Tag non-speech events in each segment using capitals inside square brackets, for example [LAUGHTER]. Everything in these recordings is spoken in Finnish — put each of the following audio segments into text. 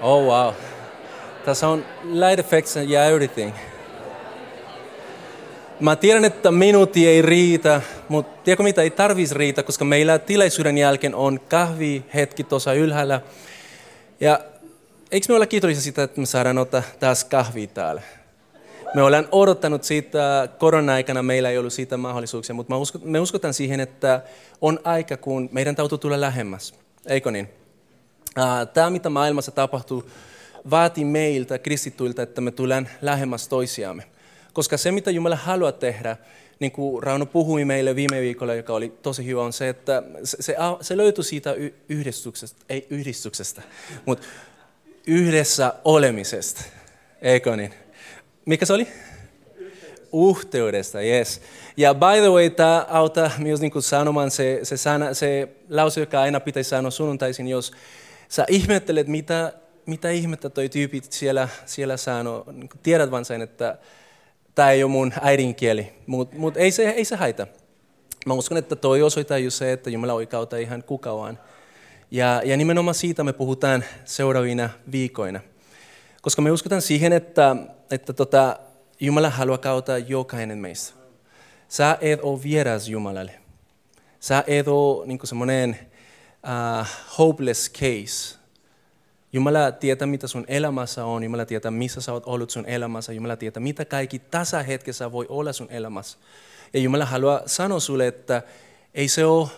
Oh wow. Tässä on light effects ja everything. Mä tiedän, että minuutti ei riitä, mutta tiedätkö mitä ei tarvitsisi riitä, koska meillä tilaisuuden jälkeen on kahvihetki tuossa ylhäällä. Ja eikö me olla kiitollisia siitä, että me saadaan ottaa taas kahvia täällä? Me ollaan odottanut siitä, korona-aikana meillä ei ollut siitä mahdollisuuksia, mutta me uskotaan siihen, että on aika, kun meidän täytyy tulla lähemmäs. Eikö niin? Tämä, mitä maailmassa tapahtuu, vaatii meiltä, kristittyiltä, että me tullaan lähemmäs toisiamme. Koska se, mitä Jumala haluaa tehdä, niin kuin Rauno puhui meille viime viikolla, joka oli tosi hyvä, on se, että se, se, se löytyi siitä yhdistyksestä, ei yhdistyksestä, mutta yhdessä olemisesta. Eikö niin? Mikä se oli? Uhteudesta, yes. Ja by the way, tämä auttaa myös niin sanomaan se, se, sana, se lause, joka aina pitäisi sanoa sunnuntaisin, jos sä ihmettelet, mitä, mitä ihmettä toi tyypit siellä, siellä sanoo. Niin tiedät vaan sen, että tämä ei ole mun äidinkieli, mutta mut ei, se, ei se haita. Mä uskon, että toi osoittaa just se, että Jumala oikeutta ihan kuka vaan. Ja, ja nimenomaan siitä me puhutaan seuraavina viikoina. Koska me uskotaan siihen, että, että tota, Jumala haluaa kautta jokainen meistä. Sä et ole vieras Jumalalle. Sä et ole niin semmoinen uh, hopeless case. Jumala tietää, mitä sun elämässä on. Jumala tietää, missä sä oot ollut sun elämässä. Jumala tietää, mitä kaikki tässä hetkessä voi olla sun elämässä. Ja Jumala haluaa sanoa sulle, että ei se ole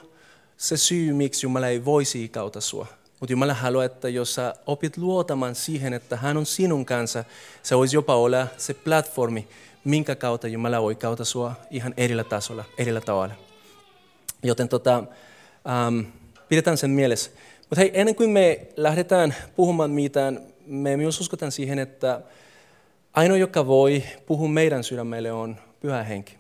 se syy, miksi Jumala ei voisi kautta sua. Mutta Jumala haluaa, että jos sä opit luotamaan siihen, että hän on sinun kanssa, se voisi jopa olla se platformi, minkä kautta Jumala voi kautta sua ihan erillä tasolla, erillä tavalla. Joten tota, um, pidetään sen mielessä. Mutta hei, ennen kuin me lähdetään puhumaan mitään, me myös uskotaan siihen, että ainoa, joka voi puhua meidän sydämelle, on pyhä henki.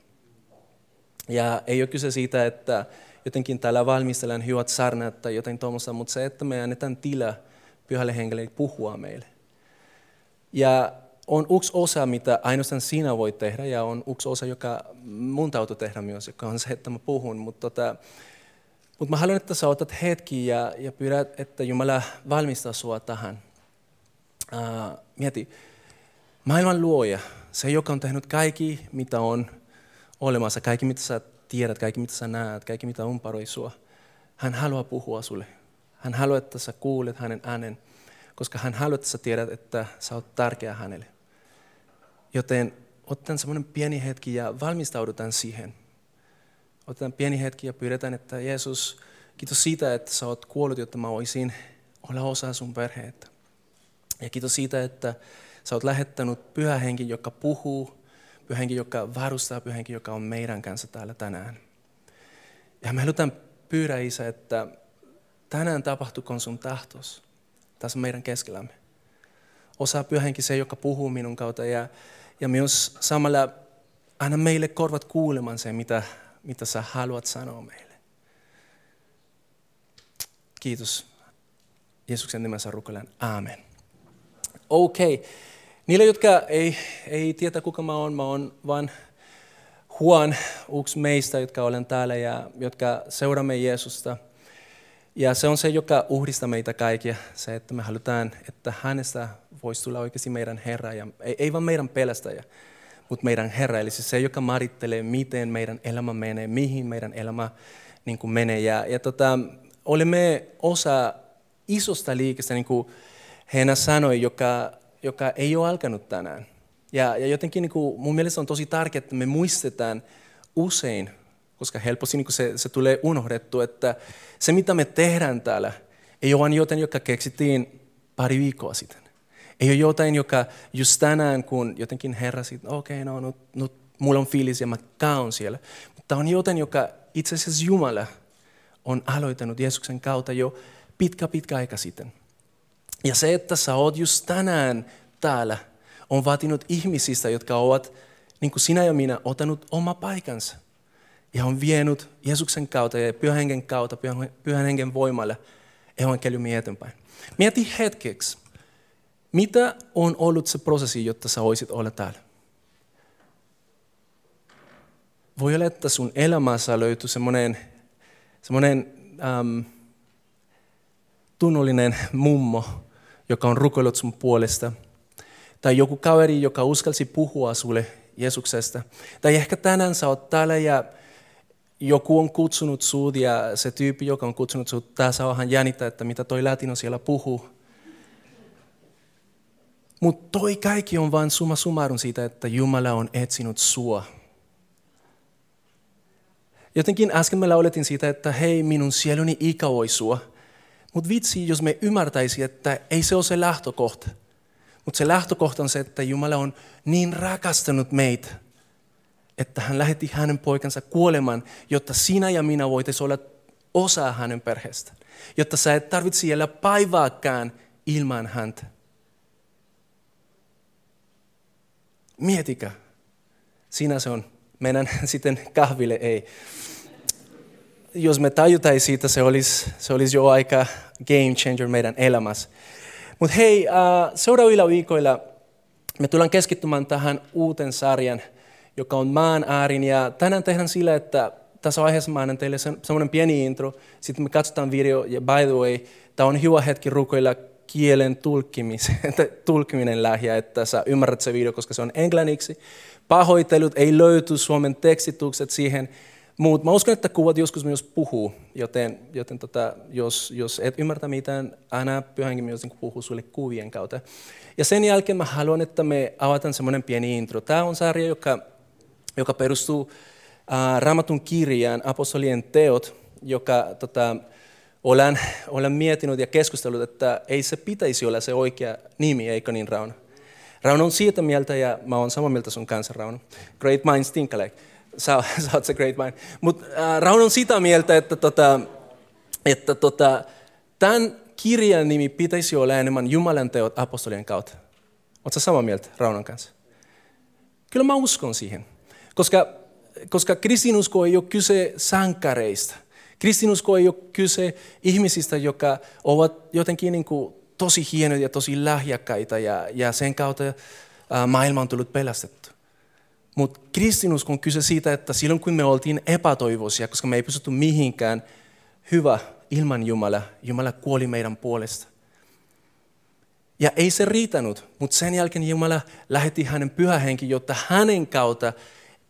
Ja ei ole kyse siitä, että jotenkin täällä valmistellaan hyvät sarnat tai jotain tuommoista, mutta se, että me annetaan tila pyhälle henkilölle puhua meille. Ja on yksi osa, mitä ainoastaan sinä voit tehdä, ja on yksi osa, joka mun täytyy tehdä myös, joka on se, että mä puhun. Mutta tota, mut mä haluan, että sä otat hetki ja, ja pyydät, että Jumala valmistaa sua tähän. Uh, mieti, maailman luoja, se joka on tehnyt kaikki, mitä on olemassa, kaikki mitä sä tiedät, kaikki mitä sä näet, kaikki mitä umparoi sua. Hän haluaa puhua sulle. Hän haluaa, että sä kuulet hänen äänen, koska hän haluaa, että sä tiedät, että sä oot tärkeä hänelle. Joten otetaan semmoinen pieni hetki ja valmistaudutaan siihen. Otetaan pieni hetki ja pyydetään, että Jeesus, kiitos siitä, että sä oot kuollut, jotta mä voisin olla osa sun perheettä. Ja kiitos siitä, että sä oot lähettänyt pyhä henki, joka puhuu pyhä henki, joka varustaa, pyhä henki, joka on meidän kanssa täällä tänään. Ja me halutaan pyydä, Isä, että tänään tapahtukoon sun tahtos tässä meidän keskellämme. Osaa pyhänkin se, joka puhuu minun kautta ja, ja myös samalla anna meille korvat kuulemaan se, mitä, mitä sä haluat sanoa meille. Kiitos. Jeesuksen nimessä rukoilen. Amen. Okei. Okay. Niille, jotka ei, ei tiedä kuka mä oon, mä oon vain Juan, yksi meistä, jotka olen täällä ja jotka seuraamme Jeesusta. Ja se on se, joka uhdistaa meitä kaikkia, se, että me halutaan, että hänestä voisi tulla oikeasti meidän Herra, ja ei, ei vain meidän pelästäjä, mutta meidän Herra, eli se, joka määrittelee, miten meidän elämä menee, mihin meidän elämä niin kuin menee. Ja, ja tota, olemme osa isosta liikestä, niin kuin Hena sanoi, joka joka ei ole alkanut tänään. Ja, ja jotenkin niin kuin, mun mielestä on tosi tärkeää, että me muistetaan usein, koska helposti niin kuin se, se tulee unohdettu, että se mitä me tehdään täällä ei ole vain jotain, joka keksittiin pari viikkoa sitten. Ei ole jotain, joka just tänään, kun jotenkin herrasi, että okei, okay, no nyt, nyt mulla on fiilis ja mä käyn siellä. Mutta on jotain, joka itse asiassa Jumala on aloittanut Jeesuksen kautta jo pitkä, pitkä aika sitten. Ja se, että sä oot just tänään täällä, on vaatinut ihmisistä, jotka ovat, niin kuin sinä ja minä, otanut oma paikansa. Ja on vienyt Jeesuksen kautta ja pyhän hengen kautta, pyhän hengen voimalla evankeliumia eteenpäin. Mieti hetkeksi, mitä on ollut se prosessi, jotta sä voisit olla täällä? Voi olla, että sun elämässä löytyy semmoinen, semmoinen ähm, tunnollinen mummo, joka on rukoillut sun puolesta. Tai joku kaveri, joka uskalsi puhua sulle Jeesuksesta. Tai ehkä tänään sä oot täällä ja joku on kutsunut sut ja se tyyppi, joka on kutsunut sut, tää saa vähän jännittää, että mitä toi latino siellä puhuu. Mutta toi kaikki on vain summa summarum siitä, että Jumala on etsinyt sua. Jotenkin äsken mä lauletin siitä, että hei, minun sieluni ikävoi sua. Mutta vitsi, jos me ymmärtäisi, että ei se ole se lähtökohta. Mutta se lähtökohta on se, että Jumala on niin rakastanut meitä, että hän lähetti hänen poikansa kuolemaan, jotta sinä ja minä voitaisiin olla osa hänen perheestä. Jotta sä et tarvitse siellä päivääkään ilman häntä. Mietikä. Siinä se on. Mennään [LAUGHS] sitten kahville, ei. Jos me tajutaisiin siitä, se olisi, se olisi jo aika game changer meidän elämässä. Mutta hei, uh, seuraavilla viikoilla me tullaan keskittymään tähän uuteen sarjan, joka on maan äärin. Ja tänään tehdään sillä, että tässä vaiheessa mä annan teille semmoinen pieni intro. Sitten me katsotaan video ja by the way, tämä on hyvä hetki rukoilla kielen tulkiminen lähiä, että sä ymmärrät se video, koska se on englanniksi. Pahoittelut, ei löyty suomen tekstitukset siihen, mutta mä uskon, että kuvat joskus myös puhuu, joten, joten tota, jos, jos et ymmärtä mitään, aina pyhänkin myös niin puhuu sulle kuvien kautta. Ja sen jälkeen mä haluan, että me avataan semmoinen pieni intro. Tämä on sarja, joka, joka perustuu äh, Raamatun kirjaan Apostolien teot, joka tota, olen, olen miettinyt ja keskustellut, että ei se pitäisi olla se oikea nimi, eikö niin Rauno? Rauno on siitä mieltä, ja mä oon samaa mieltä sun kanssa, Rauno. Great minds think alike. Sä, [LAUGHS] sä oot se great mind. Mutta äh, Rauno on sitä mieltä, että, tota, että tota, tämän kirjan nimi pitäisi olla enemmän Jumalan teot apostolien kautta. Oletko samaa mieltä Raunon kanssa? Kyllä mä uskon siihen. Koska, koska kristinusko ei ole kyse sankareista – Kristinusko ei ole kyse ihmisistä, jotka ovat jotenkin niin kuin tosi hienoja ja tosi lahjakkaita ja, ja sen kautta ää, maailma on tullut pelastettu. Mutta kristinusko on kyse siitä, että silloin kun me oltiin epätoivoisia, koska me ei pystytty mihinkään hyvä ilman Jumala, Jumala kuoli meidän puolesta. Ja ei se riitänyt, mutta sen jälkeen Jumala lähetti hänen pyhähenki, jotta hänen kautta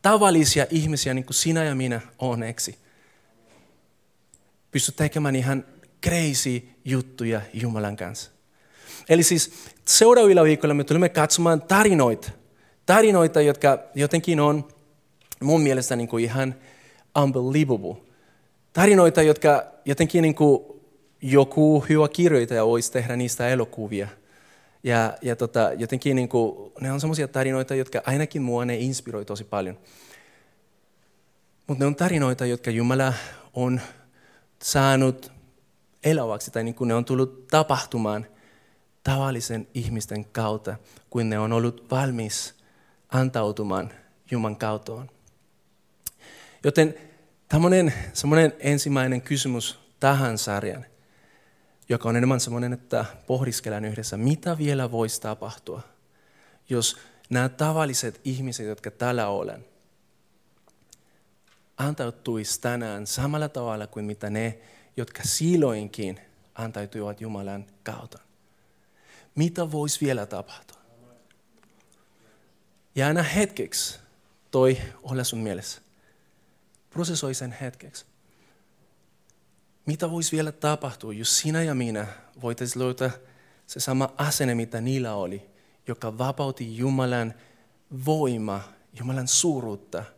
tavallisia ihmisiä, niin kuin sinä ja minä, onneksi – pysty tekemään ihan crazy juttuja Jumalan kanssa. Eli siis seuraavilla viikoilla me tulemme katsomaan tarinoita. Tarinoita, jotka jotenkin on mun mielestä niin kuin ihan unbelievable. Tarinoita, jotka jotenkin niin kuin joku hyvä kirjoittaja voisi tehdä niistä elokuvia. Ja, ja tota, jotenkin niin kuin, ne on sellaisia tarinoita, jotka ainakin mua ne inspiroi tosi paljon. Mutta ne on tarinoita, jotka Jumala on saanut eläväksi tai niin kuin ne on tullut tapahtumaan tavallisen ihmisten kautta, kun ne on ollut valmis antautumaan Juman kautoon. Joten tämmöinen semmoinen ensimmäinen kysymys tähän sarjan, joka on enemmän semmoinen, että pohdiskellaan yhdessä, mitä vielä voisi tapahtua, jos nämä tavalliset ihmiset, jotka täällä olen, antautuisi tänään samalla tavalla kuin mitä ne, jotka silloinkin antautuivat Jumalan kautta. Mitä voisi vielä tapahtua? Ja aina hetkeksi toi olla sun mielessä. Prosessoi sen hetkeksi. Mitä voisi vielä tapahtua, jos sinä ja minä voitaisiin löytää se sama asenne, mitä niillä oli, joka vapautti Jumalan voima, Jumalan suuruutta –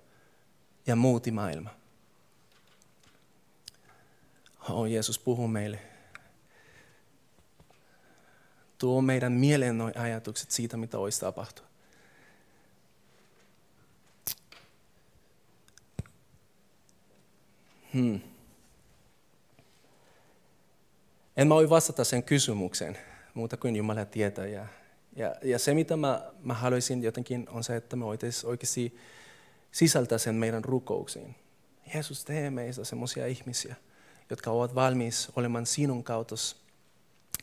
ja muuti maailma. Oh, Jeesus puhuu meille. Tuo meidän mieleen noin ajatukset siitä, mitä olisi tapahtua. Hmm. En mä voi vastata sen kysymykseen, muuta kuin Jumala tietää. Ja, ja, ja se, mitä mä, mä haluaisin jotenkin, on se, että me oikeasti sisältää sen meidän rukouksiin. Jeesus, tee meistä semmoisia ihmisiä, jotka ovat valmis olemaan sinun kautta.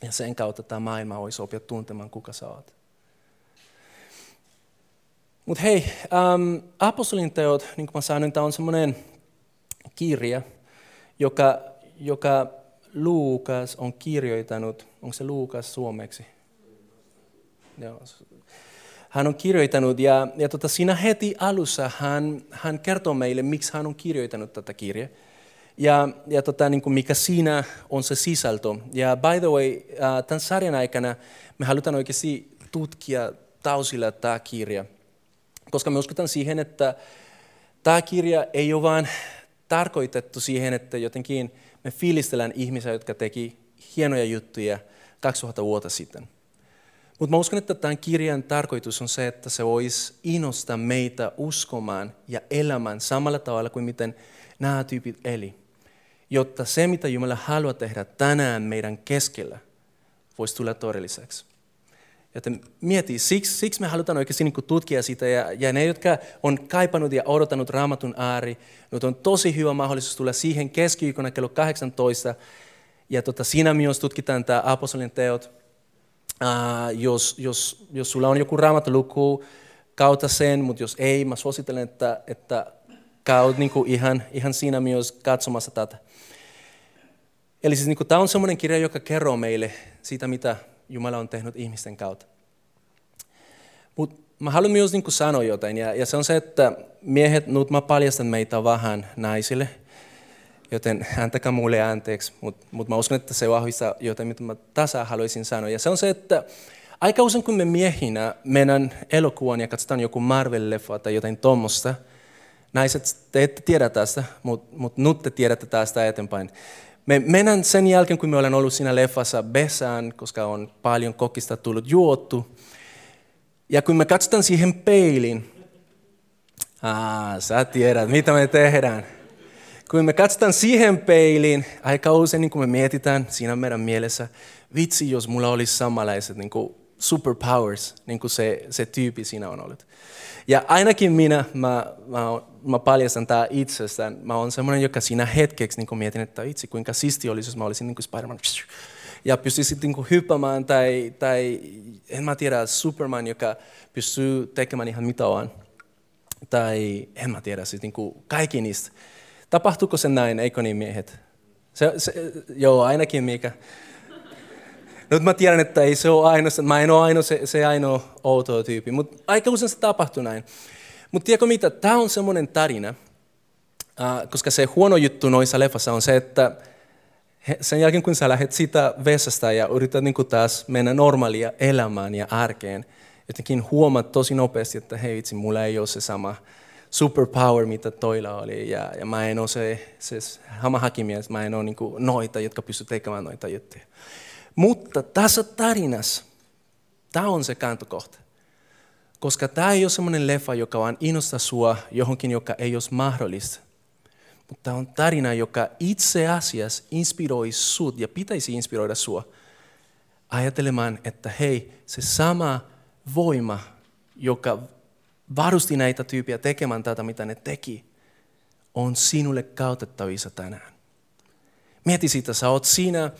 Ja sen kautta tämä maailma voisi oppia tuntemaan, kuka sä oot. Mutta hei, ähm, apostolin teot, niin kuin mä sanoin, tämä on semmoinen kirja, joka, joka Luukas on kirjoittanut, onko se Luukas suomeksi? Joo. Hän on kirjoittanut ja, ja tota, siinä heti alussa hän, hän kertoo meille, miksi hän on kirjoittanut tätä kirjaa. Ja, ja tota, niin kuin mikä siinä on se sisältö. Ja by the way, uh, tämän sarjan aikana me halutaan oikeasti tutkia tausilla tämä kirja. Koska me uskotaan siihen, että tämä kirja ei ole vain tarkoitettu siihen, että jotenkin me fiilistellään ihmisiä, jotka teki hienoja juttuja 2000 vuotta sitten. Mutta mä uskon, että tämän kirjan tarkoitus on se, että se voisi innostaa meitä uskomaan ja elämään samalla tavalla kuin miten nämä tyypit eli. Jotta se, mitä Jumala haluaa tehdä tänään meidän keskellä, voisi tulla todelliseksi. Joten mieti, siksi, siksi me halutaan oikeasti niin tutkia sitä. Ja, ja ne, jotka on kaipannut ja odottanut raamatun ääri, nyt on tosi hyvä mahdollisuus tulla siihen keskiviikkona kello 18. Ja tota, siinä myös tutkitaan tämä apostolin teot. Uh, jos, jos, jos sulla on joku raamatuluku, kautta sen, mutta jos ei, mä suosittelen, että, että käyt niin ihan, ihan siinä myös katsomassa tätä. Eli siis niin tämä on sellainen kirja, joka kertoo meille siitä, mitä Jumala on tehnyt ihmisten kautta. Mutta mä haluan myös niin sanoa jotain, ja, ja se on se, että miehet, nyt mä paljastan meitä vähän naisille, joten antakaa mulle anteeksi, mutta mut mä uskon, että se vahvistaa jotain, mitä mä tasa haluaisin sanoa. Ja se on se, että aika usein kun me miehinä mennään elokuvan ja katsotaan joku Marvel-leffa tai jotain tuommoista, naiset, te ette tiedä tästä, mutta mut nyt te tiedätte tästä eteenpäin. Me mennään sen jälkeen, kun me ollaan ollut siinä leffassa besään, koska on paljon kokista tullut juottu. Ja kun me katsotaan siihen peiliin, ah, sä tiedät, mitä me tehdään. Kun me katsotaan siihen peiliin, aika usein niin kun me mietitään siinä meidän mielessä, vitsi, jos mulla olisi samanlaiset niin kuin superpowers, niin kuin se, se tyyppi siinä on ollut. Ja ainakin minä, mä, mä, mä paljastan tämä itsestään. Mä oon semmoinen, joka siinä hetkeksi niin mietin, että itse kuinka siisti olisi, jos mä olisin niin kuin Spider-Man. Ja pystyisin niin hyppämään tai, tai en mä tiedä, Superman, joka pystyy tekemään ihan mitä vaan. Tai en mä tiedä, siis niin kuin kaikki niistä. Tapahtuuko se näin, eikö niin miehet? Se, se, joo, ainakin mikä. Nyt mä tiedän, että ei se ole ainoa, mä en ole ainoa, se, se ainoa outo tyyppi, mutta aika usein se tapahtuu näin. Mutta tiedätkö mitä, tämä on semmoinen tarina, koska se huono juttu noissa leffassa on se, että sen jälkeen kun sä lähdet siitä vessasta ja yrität niin taas mennä normaalia elämään ja arkeen, jotenkin huomaat tosi nopeasti, että hei vitsi, mulla ei ole se sama superpower, mitä toilla oli. Ja, ja mä en ole se, se hamahakimies, mä en ole niin noita, jotka pystyvät tekemään noita juttuja. Mutta tässä tarinassa, tämä on se kantokohta. Koska tämä ei ole semmoinen leffa, joka vaan innostaa sua johonkin, joka ei ole mahdollista. Mutta tämä on tarina, joka itse asiassa inspiroi sut ja pitäisi inspiroida sua ajattelemaan, että hei, se sama voima, joka varusti näitä tyyppiä tekemään tätä, mitä ne teki, on sinulle kautettavissa tänään. Mieti sitä, sä oot siinä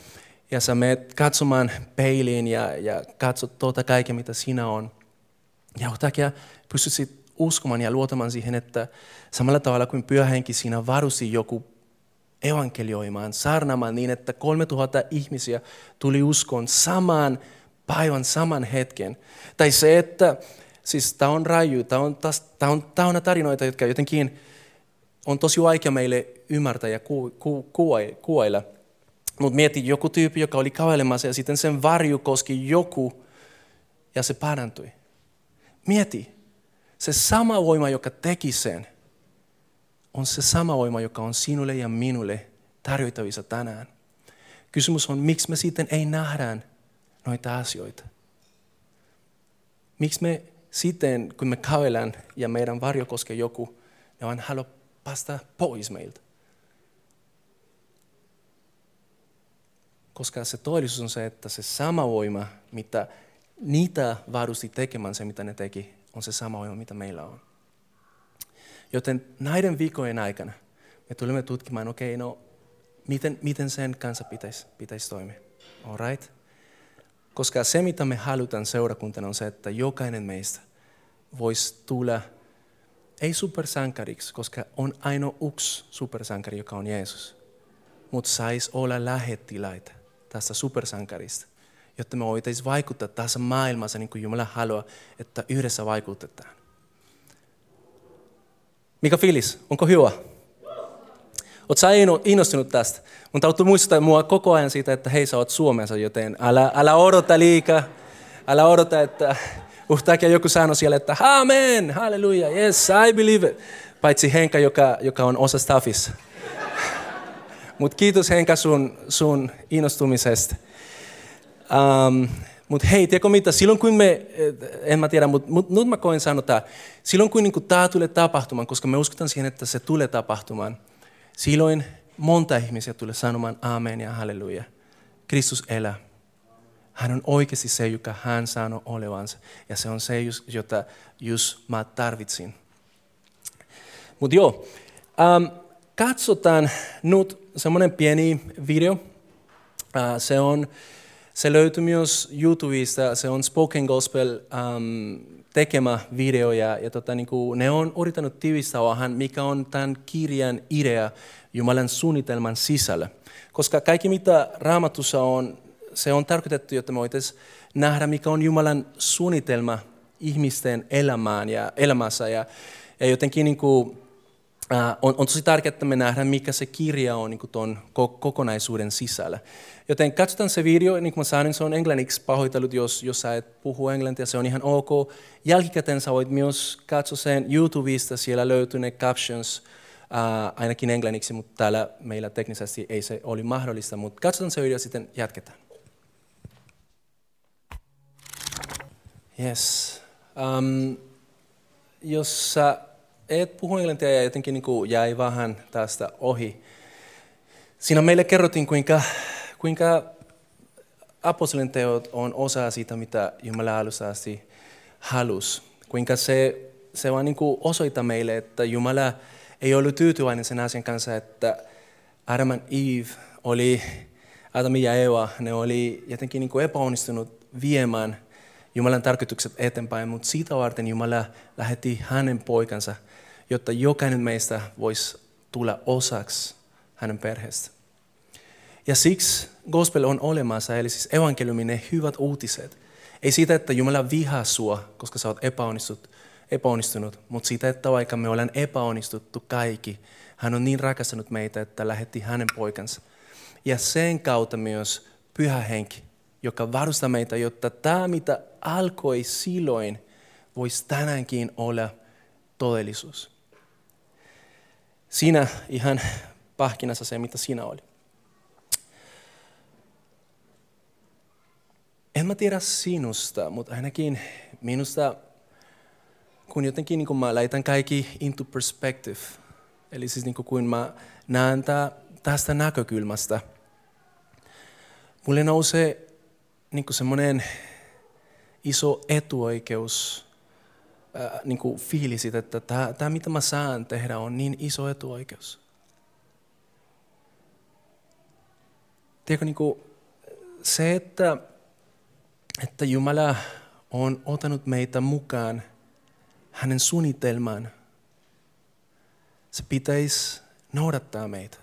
ja sä menet katsomaan peiliin ja, ja katsot tuota kaikkea, mitä sinä on. Ja yhtäkkiä pystyt uskomaan ja luotamaan siihen, että samalla tavalla kuin pyöhenki siinä varusi joku evankelioimaan, saarnaamaan niin, että 3000 ihmisiä tuli uskoon saman päivän, saman hetken. Tai se, että siis tämä on raju, tämä on, tämä on täynnä tarinoita, jotka jotenkin on tosi vaikea meille ymmärtää ja ku, ku, kuvailla. Mutta mieti joku tyyppi, joka oli kävelemässä ja sitten sen varju koski joku ja se parantui. Mieti, se sama voima, joka teki sen, on se sama voima, joka on sinulle ja minulle tarjoitavissa tänään. Kysymys on, miksi me sitten ei nähdään noita asioita? Miksi me sitten, kun me kävelään ja meidän varjo koskee joku, me vaan halua päästä pois meiltä? Koska se todellisuus on se, että se sama voima, mitä niitä varusti tekemään se, mitä ne teki, on se sama voima, mitä meillä on. Joten näiden viikkojen aikana me tulemme tutkimaan, okei, okay, no miten, miten sen kanssa pitäisi, pitäisi toimia. All right? Koska se, mitä me halutaan seurakuntana, on se, että jokainen meistä voisi tulla, ei supersankariksi, koska on ainoa yksi supersankari, joka on Jeesus, mutta saisi olla lähettiläitä tästä supersankarista, jotta me voitaisiin vaikuttaa tässä maailmassa niin kuin Jumala haluaa, että yhdessä vaikutetaan. Mikä fiilis? Onko hyvä? Oletko sä innostunut tästä? Mun täytyy muistuttaa mua koko ajan siitä, että hei sä oot Suomessa, joten älä, älä odota liikaa. Älä odota, että yhtäkkiä joku sanoo siellä, että amen, halleluja, yes, I believe it. Paitsi Henka, joka, joka on osa staffissa. [LAUGHS] Mutta kiitos Henka sun, sun innostumisesta. Um, mutta hei, tiedätkö mitä, silloin kun me, en mä tiedä, mutta mut, nyt mä koen sanoa silloin kun niinku tämä tulee tapahtumaan, koska me uskotaan siihen, että se tulee tapahtumaan, silloin monta ihmisiä tulee sanomaan amen ja halleluja. Kristus elää. Hän on oikeasti se, joka hän sanoi olevansa. Ja se on se, jota just mä tarvitsin. Mutta joo, um, katsotaan nyt semmoinen pieni video. Uh, se, on, se löytyy myös YouTubesta, se on Spoken Gospel um, tekemä video ja, tota, niin kuin, ne on yrittänyt vähän, mikä on tämän kirjan idea Jumalan suunnitelman sisällä. Koska kaikki mitä raamatussa on, se on tarkoitettu, jotta me voitaisiin nähdä, mikä on Jumalan suunnitelma ihmisten elämään ja elämässä. Ja, ja jotenkin niin kuin, on, on tosi tärkeää, että me nähdään, mikä se kirja on niin tuon kokonaisuuden sisällä. Joten katsotaan se video, niin kuin mä sanoin, se on englanniksi pahoitellut, jos, jos sä et puhu englantia, se on ihan ok. Jälkikäteen sä voit myös katsoa sen YouTubesta, siellä löytyy ne captions, uh, ainakin englanniksi, mutta täällä meillä teknisesti ei se oli mahdollista, mutta katsotaan se video sitten jatketaan. Yes. Um, jos sä et puhu englantia ja jotenkin niin kuin jäi vähän tästä ohi, siinä meille kerrottiin, kuinka, kuinka apostolien teot on osa siitä, mitä Jumala alusta asti halusi. Kuinka se, se vaan niin kuin osoittaa meille, että Jumala ei ollut tyytyväinen sen asian kanssa, että Adam ja Eve oli, Adam ja Eva, ne oli jotenkin niin kuin epäonnistunut viemään Jumalan tarkoitukset eteenpäin, mutta siitä varten Jumala lähetti hänen poikansa, jotta jokainen meistä voisi tulla osaksi hänen perheestä. Ja siksi gospel on olemassa, eli siis evankeliumi, ne hyvät uutiset. Ei siitä, että Jumala vihaa sua, koska sä oot epäonnistunut, epäonnistunut, mutta siitä, että vaikka me ollaan epäonnistuttu kaikki, hän on niin rakastanut meitä, että lähetti hänen poikansa. Ja sen kautta myös pyhä henki, joka varustaa meitä, jotta tämä, mitä alkoi silloin, voisi tänäänkin olla todellisuus. Siinä ihan pahkinassa se, mitä siinä oli. En mä tiedä sinusta, mutta ainakin minusta kun jotenkin niin kun mä laitan kaikki into perspective, eli siis niin kun mä näen tää, tästä näkökulmasta, mulle nousee niin semmoinen iso etuoikeus, ää, niin kuin fiilisit, että tämä, tämä mitä mä saan tehdä on niin iso etuoikeus. Tiedätkö, niin kuin se, että, että Jumala on ottanut meitä mukaan – hänen suunnitelmaan, se pitäisi noudattaa meitä.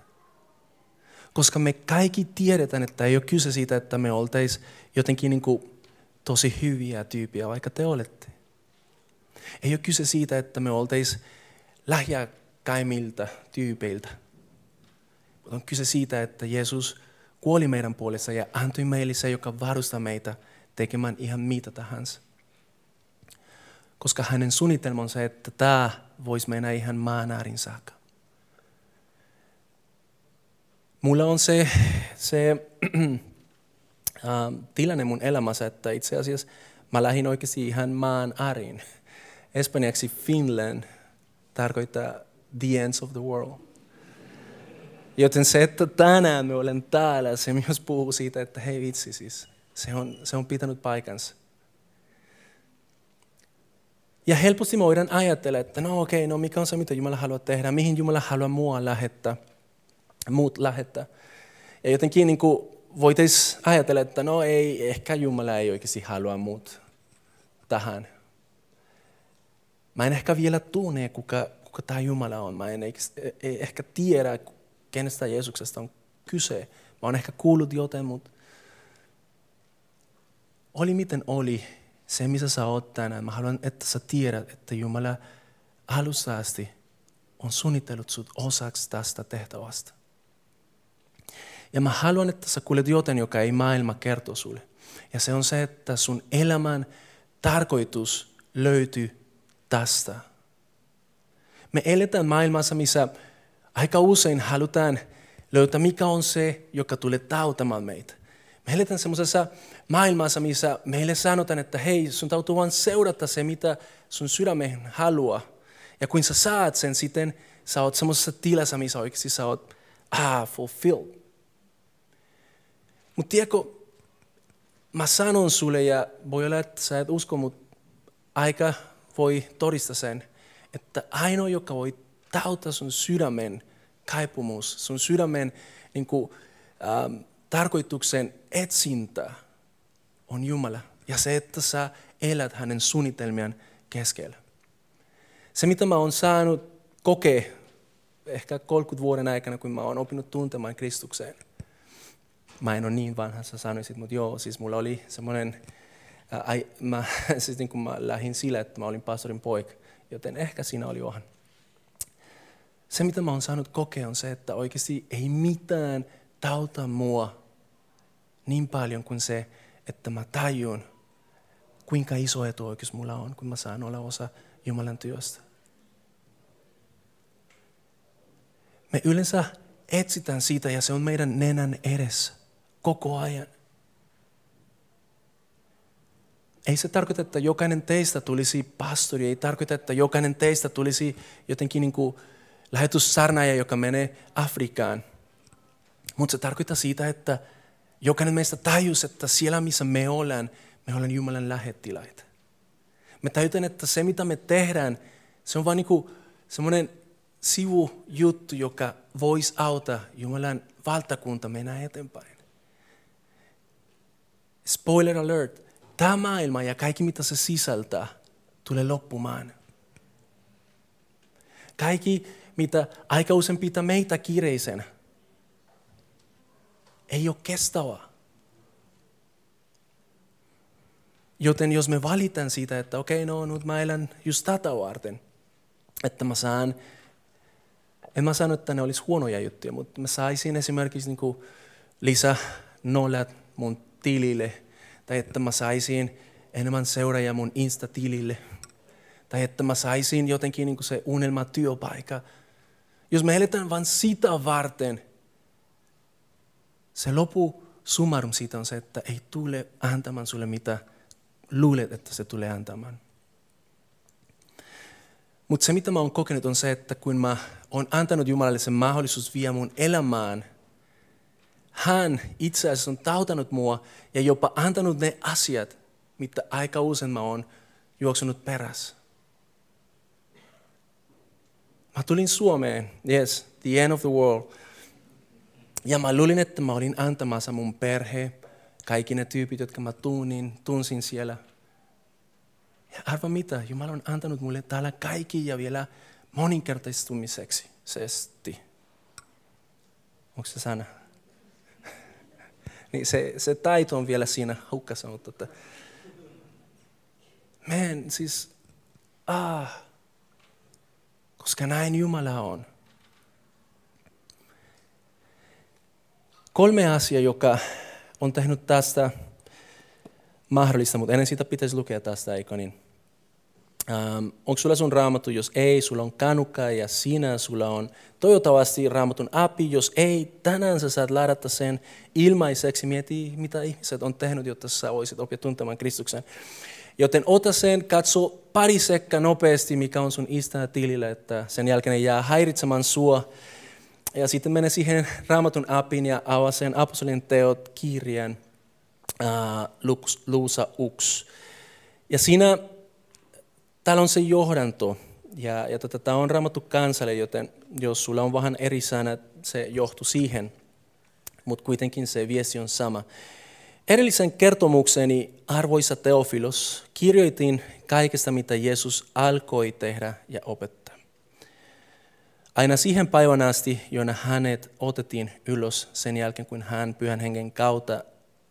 Koska me kaikki tiedetään, että ei ole kyse siitä, että me oltaisiin jotenkin niin kuin tosi hyviä tyyppiä, vaikka te olette. Ei ole kyse siitä, että me oltaisiin lähiäkäimiltä tyypeiltä. On kyse siitä, että Jeesus kuoli meidän puolessa ja antoi meille se, joka varustaa meitä tekemään ihan mitä tahansa koska hänen suunnitelmansa että tämä voisi mennä ihan maan äärin saakka. Mulla on se, se äh, tilanne mun elämässä, että itse asiassa mä lähdin oikeasti ihan maan ääriin. Espanjaksi Finland tarkoittaa the ends of the world. Joten se, että tänään me olen täällä, se myös puhuu siitä, että hei vitsi siis, se on, se on pitänyt paikansa. Ja helposti me voidaan ajatella, että no okei, okay, no mikä on se, mitä Jumala haluaa tehdä, mihin Jumala haluaa mua lähettää, muut lähettää. Ja jotenkin niin voitaisiin ajatella, että no ei, ehkä Jumala ei oikeasti halua muut tähän. Mä en ehkä vielä tunne, kuka, kuka tämä Jumala on. Mä en ehkä tiedä, kenestä Jeesuksesta on kyse. Mä oon ehkä kuullut jotain, mutta oli miten oli se, missä sä oot tänään. Mä haluan, että sä tiedät, että Jumala alusta asti on suunnitellut sut osaksi tästä tehtävästä. Ja mä haluan, että sä kuulet joten, joka ei maailma kerto sulle. Ja se on se, että sun elämän tarkoitus löytyy tästä. Me eletään maailmassa, missä aika usein halutaan löytää, mikä on se, joka tulee tautamaan meitä. Me eletään semmoisessa maailmassa, missä meille sanotaan, että hei, sun täytyy vain seurata se, mitä sun sydämen haluaa. Ja kun sä saat sen, sitten sä oot semmoisessa tilassa, missä oikeasti sä oot ah, fulfilled. Mutta tiedätkö, mä sanon sulle, ja voi olla, että sä et usko, mutta aika voi todistaa sen, että ainoa, joka voi täyttää sun sydämen kaipumus, sun sydämen niin kuin, ähm, tarkoituksen etsintä on Jumala. Ja se, että sä elät hänen suunnitelmien keskellä. Se, mitä mä oon saanut kokea ehkä 30 vuoden aikana, kun mä oon oppinut tuntemaan Kristukseen. Mä en ole niin vanha, sä sanoisit, mutta joo, siis mulla oli semmoinen, äh, mä, [LAUGHS] siis niin kuin mä lähdin sillä, että mä olin pastorin poika, joten ehkä siinä oli johan. Se, mitä mä oon saanut kokea, on se, että oikeasti ei mitään tauta mua niin paljon kuin se, että mä tajun, kuinka iso etu oikeus mulla on, kun mä saan olla osa Jumalan työstä. Me yleensä etsitään siitä ja se on meidän nenän edessä koko ajan. Ei se tarkoita, että jokainen teistä tulisi pastori, ei tarkoita, että jokainen teistä tulisi jotenkin niin kuin lähetyssarnaaja, joka menee Afrikaan. Mutta se tarkoittaa siitä, että jokainen meistä tajus, että siellä missä me ollaan, me ollaan Jumalan lähettiläitä. Me tajutaan, että se mitä me tehdään, se on vain niin semmoinen sivujuttu, joka voisi auttaa Jumalan valtakunta mennä eteenpäin. Spoiler alert, tämä maailma ja kaikki mitä se sisältää tulee loppumaan. Kaikki mitä aika usein pitää meitä kiireisen, ei ole kestävää. Joten jos me valitaan siitä, että okei, okay, no nyt mä elän just tätä varten, että mä saan, en mä sano, että ne olisi huonoja juttuja, mutta mä saisin esimerkiksi niin lisää nollat mun tilille, tai että mä saisin enemmän seuraajia mun Insta-tilille, tai että mä saisin jotenkin niin se unelma työpaikka, jos me eletään vain sitä varten, se lopu summarum siitä on se, että ei tule antamaan sulle mitä luulet, että se tulee antamaan. Mutta se, mitä mä oon kokenut, on se, että kun mä oon antanut Jumalalle sen mahdollisuus vie mun elämään, hän itse asiassa on tautanut mua ja jopa antanut ne asiat, mitä aika usein mä oon juoksunut perässä. Mä tulin Suomeen, yes, the end of the world. Ja mä luulin, että mä olin antamassa mun perhe, kaikki ne tyypit, jotka mä tunnin, tunsin siellä. Ja arva mitä, Jumala on antanut mulle täällä kaikki ja vielä moninkertaistumiseksi. Sesti. Onko se sana? Niin se, se taito on vielä siinä hukkassa, mutta että, man, siis, ah, koska näin Jumala on. Kolme asiaa, joka on tehnyt tästä mahdollista, mutta ennen sitä pitäisi lukea tästä, eikö niin? Ähm, onko sulla sun raamattu? Jos ei, sulla on kanukka ja sinä, sulla on toivottavasti raamatun api. Jos ei, tänään sä saat ladata sen ilmaiseksi. Mieti, mitä ihmiset on tehnyt, jotta sä voisit oppia tuntemaan Kristuksen. Joten ota sen, katso pari sekka nopeasti, mikä on sun Insta-tilillä, että sen jälkeen ei jää häiritsemään sua. ja sitten menen siihen raamatun apin ja avaa sen apostolien teot kirjan äh, Luusa Uks. Ja siinä täällä on se johdanto, ja, ja tota, tämä on raamattu kansalle, joten jos sulla on vähän eri sana, se johtuu siihen, mutta kuitenkin se viesti on sama. Edellisen kertomukseni, arvoisa Teofilos, kirjoitin kaikesta, mitä Jeesus alkoi tehdä ja opettaa. Aina siihen päivän asti, jona hänet otettiin ylös sen jälkeen, kun hän pyhän hengen kautta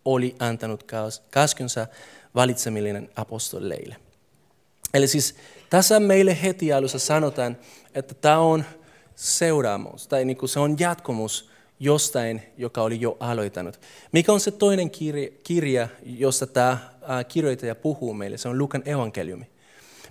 oli antanut käskynsä valitsemillinen apostoleille. Eli siis tässä meille heti alussa sanotaan, että tämä on seuraamus, tai niin kuin se on jatkomus jostain, joka oli jo aloittanut. Mikä on se toinen kirja, kirja josta tämä kirjoittaja puhuu meille? Se on Lukan evankeliumi,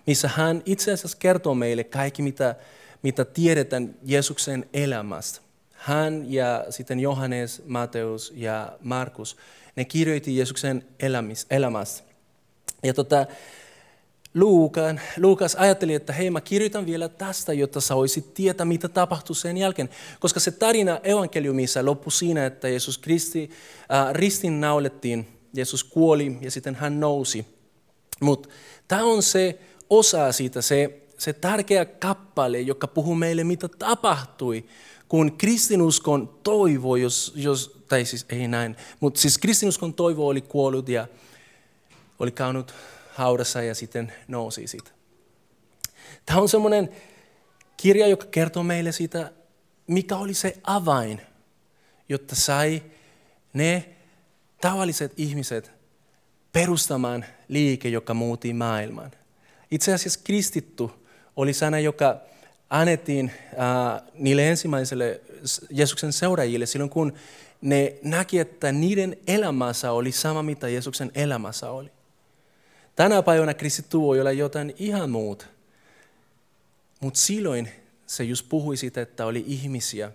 missä hän itse asiassa kertoo meille kaikki, mitä, mitä tiedetään Jeesuksen elämästä. Hän ja sitten Johannes, Mateus ja Markus, ne kirjoitti Jeesuksen elämästä. Ja tota, Luukan, Luukas ajatteli, että hei mä kirjoitan vielä tästä, jotta sä voisit tietää, mitä tapahtui sen jälkeen. Koska se tarina evankeliumissa loppui siinä, että Jeesus Kristi äh, ristin naulettiin, Jeesus kuoli ja sitten hän nousi. Mutta tämä on se osa siitä, se, se tärkeä kappale, joka puhuu meille, mitä tapahtui, kun kristinuskon toivo, jos, jos tai siis ei näin, mutta siis kristinuskon toivo oli kuollut ja oli käynyt haudassa ja sitten nousi siitä. Tämä on semmoinen kirja, joka kertoo meille siitä, mikä oli se avain, jotta sai ne tavalliset ihmiset perustamaan liike, joka muutti maailman. Itse asiassa kristitty oli sana, joka annettiin äh, niille ensimmäisille Jeesuksen seuraajille silloin, kun ne näki, että niiden elämässä oli sama, mitä Jeesuksen elämässä oli. Tänä päivänä kristitty voi olla jotain ihan muuta. Mutta silloin se just puhui siitä, että oli ihmisiä,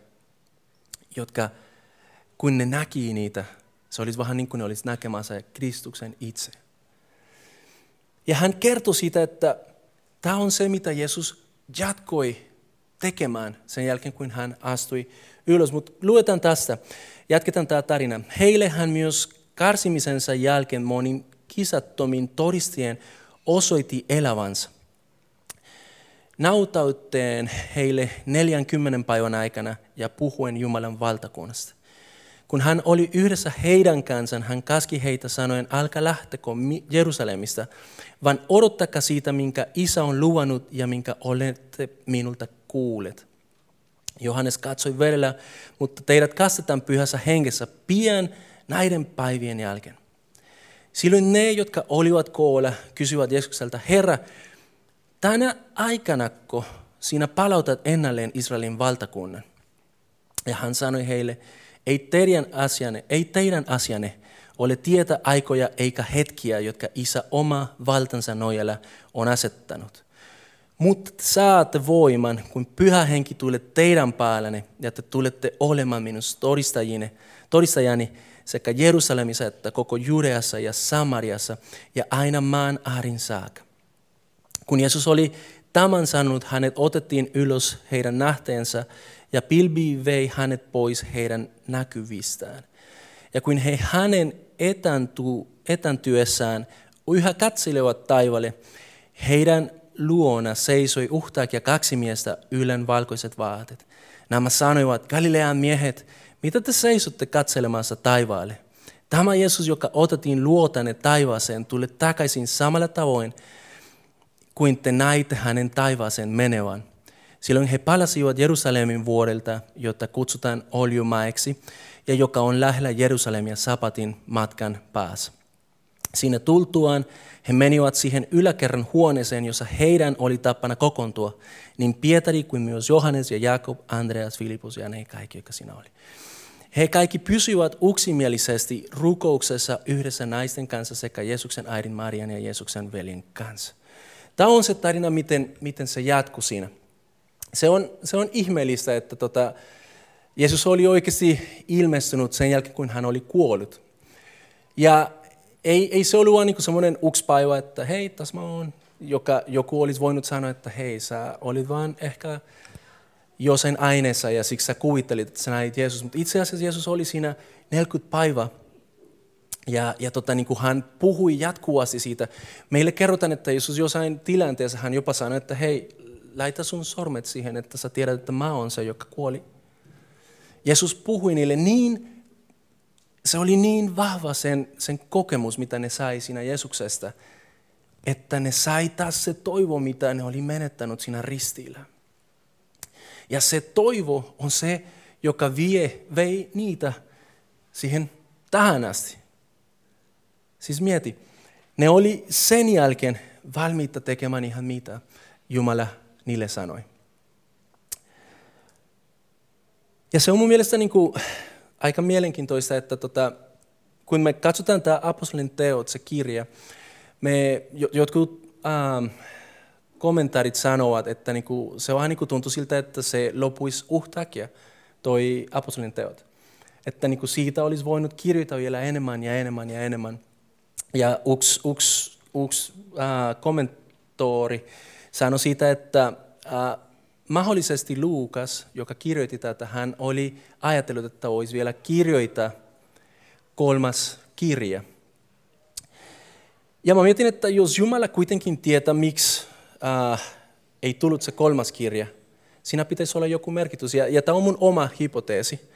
jotka kun ne näki niitä, se olisi vähän niin kuin ne olisi näkemässä Kristuksen itse. Ja hän kertoi siitä, että tämä on se, mitä Jeesus jatkoi tekemään sen jälkeen, kun hän astui ylös. Mutta luetaan tästä, jatketaan tämä tarina. Heille hän myös karsimisensa jälkeen monin kisattomin todistien osoitti elävänsä. Nautautteen heille 40 päivän aikana ja puhuen Jumalan valtakunnasta. Kun hän oli yhdessä heidän kanssaan, hän käski heitä sanoen, älkää lähtekö Jerusalemista, vaan odottakaa siitä, minkä isä on luvannut ja minkä olette minulta kuulleet. Johannes katsoi verellä, mutta teidät kastetaan pyhässä hengessä pian näiden päivien jälkeen. Silloin ne, jotka olivat koolla, kysyivät Jeesukselta, Herra, tänä aikanako sinä palautat ennalleen Israelin valtakunnan? Ja hän sanoi heille, ei teidän asianne, ei teidän asianne ole tietä aikoja eikä hetkiä, jotka isä oma valtansa nojalla on asettanut. Mutta saatte voiman, kun pyhä henki tulee teidän päällänne ja te tulette olemaan minun todistajani, sekä Jerusalemissa että koko Judeassa ja Samariassa ja aina maan aarin saakka. Kun Jeesus oli tämän sanonut, hänet otettiin ylös heidän nähteensä ja pilvi vei hänet pois heidän näkyvistään. Ja kun he hänen etäntyessään yhä katselevat taivaalle, heidän luona seisoi uhtaak kaksi miestä ylen valkoiset vaatteet. Nämä sanoivat, Galilean miehet, mitä te seisotte katselemassa taivaalle? Tämä Jeesus, joka otettiin luotanne taivaaseen, tuli takaisin samalla tavoin kuin te näitte hänen taivaaseen menevän. Silloin he palasivat Jerusalemin vuodelta, jota kutsutaan Oljumaeksi, ja joka on lähellä Jerusalemia sapatin matkan päässä. Siinä tultuaan he menivät siihen yläkerran huoneeseen, jossa heidän oli tapana kokoontua, niin Pietari kuin myös Johannes ja Jakob, Andreas, Filipus ja ne kaikki, jotka siinä oli. He kaikki pysyivät uksimielisesti rukouksessa yhdessä naisten kanssa sekä Jeesuksen äidin Marian ja Jeesuksen veljen kanssa. Tämä on se tarina, miten, miten se jatkuu siinä. Se on, se on ihmeellistä, että tota, Jeesus oli oikeasti ilmestynyt sen jälkeen, kun hän oli kuollut. Ja ei, ei se ollut vain niin semmoinen ukspäivä, että hei, tässä mä oon, joka joku olisi voinut sanoa, että hei, sä olit vaan ehkä jossain aineessa ja siksi sä kuvittelit, että sä näit Jeesus. Mutta itse asiassa Jeesus oli siinä 40 päivää ja, ja tota, niin kuin hän puhui jatkuvasti siitä. Meille kerrotaan, että Jeesus jossain tilanteessa hän jopa sanoi, että hei, laita sun sormet siihen, että sä tiedät, että mä oon se, joka kuoli. Jeesus puhui niille niin, se oli niin vahva sen, sen kokemus, mitä ne sai siinä Jeesuksesta, että ne sai taas se toivo, mitä ne oli menettänyt siinä ristillä. Ja se toivo on se, joka vie, vei niitä siihen tähän asti. Siis mieti, ne oli sen jälkeen valmiita tekemään ihan mitä Jumala niille sanoi. Ja se on mun mielestä niin kuin aika mielenkiintoista, että tota, kun me katsotaan tämä apostolin teot, se kirja, me jotkut ähm, kommentaarit sanovat, että niin kuin, se vähän niin kuin tuntui siltä, että se lopuisi uhtakia, toi apostolin teot. Että niin kuin siitä olisi voinut kirjoittaa vielä enemmän ja enemmän ja enemmän. Ja yksi, yksi, yksi äh, kommentori sanoi siitä, että äh, mahdollisesti Luukas, joka kirjoitti tätä, hän oli ajatellut, että olisi vielä kirjoita kolmas kirja. Ja mä mietin, että jos Jumala kuitenkin tietää, miksi äh, ei tullut se kolmas kirja, siinä pitäisi olla joku merkitys. Ja, ja tämä on mun oma hypoteesi.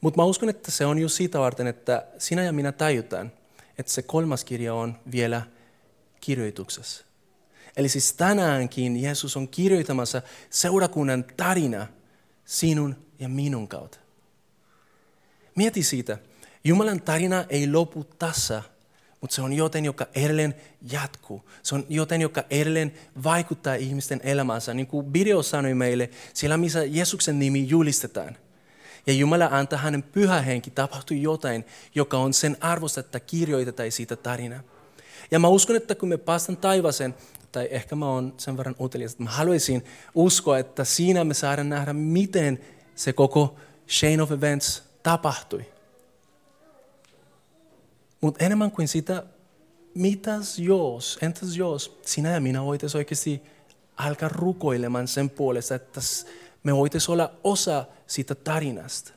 Mutta mä uskon, että se on just siitä varten, että sinä ja minä tajutaan, että se kolmas kirja on vielä kirjoituksessa. Eli siis tänäänkin Jeesus on kirjoittamassa seurakunnan tarina sinun ja minun kautta. Mieti siitä. Jumalan tarina ei lopu tässä, mutta se on joten, joka edelleen jatkuu. Se on joten, joka edelleen vaikuttaa ihmisten elämänsä. Niin kuin video sanoi meille, siellä missä Jeesuksen nimi julistetaan. Ja Jumala antaa hänen pyhä henki, tapahtui jotain, joka on sen arvosta, että kirjoitetaan siitä tarinaa. Ja mä uskon, että kun me päästään taivaseen, tai ehkä mä oon sen verran utelias, että mä haluaisin uskoa, että siinä me saadaan nähdä, miten se koko chain of events tapahtui. Mutta enemmän kuin sitä, mitäs jos, entäs jos sinä ja minä voitaisiin oikeasti alkaa rukoilemaan sen puolesta, että me voitaisiin olla osa siitä tarinasta.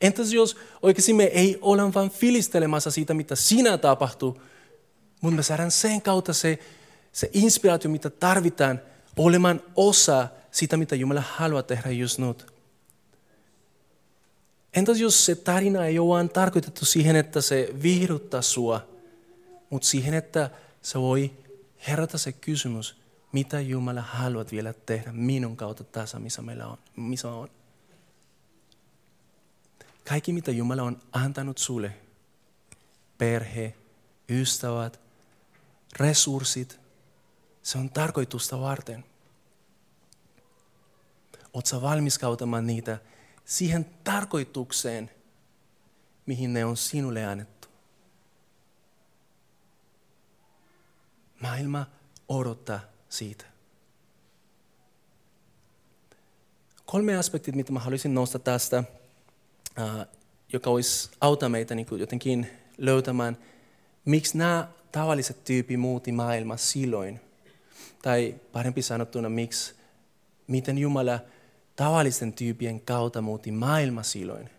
Entäs jos oikeasti me ei ole vain filistelemassa siitä, mitä sinä tapahtuu, mutta me saadaan sen kautta se, se inspiraatio, mitä tarvitaan olemaan osa sitä, mitä Jumala haluaa tehdä just nyt. Entäs jos se tarina ei ole vain tarkoitettu siihen, että se viihdyttää sua, mutta siihen, että se voi herätä se kysymys, mitä Jumala haluaa vielä tehdä minun kautta tässä, missä meillä on. Missä on. Kaikki, mitä Jumala on antanut sulle, perhe, ystävät, resurssit, se on tarkoitusta varten. Oletko valmis kautamaan niitä siihen tarkoitukseen, mihin ne on sinulle annettu? Maailma odottaa siitä. Kolme aspektit, mitä mä haluaisin nostaa tästä, joka olisi auta meitä niin jotenkin löytämään, miksi nämä tavalliset tyyppi muutti maailma silloin. Tai parempi sanottuna, miksi, miten Jumala tavallisten tyypien kautta muutti maailma silloin.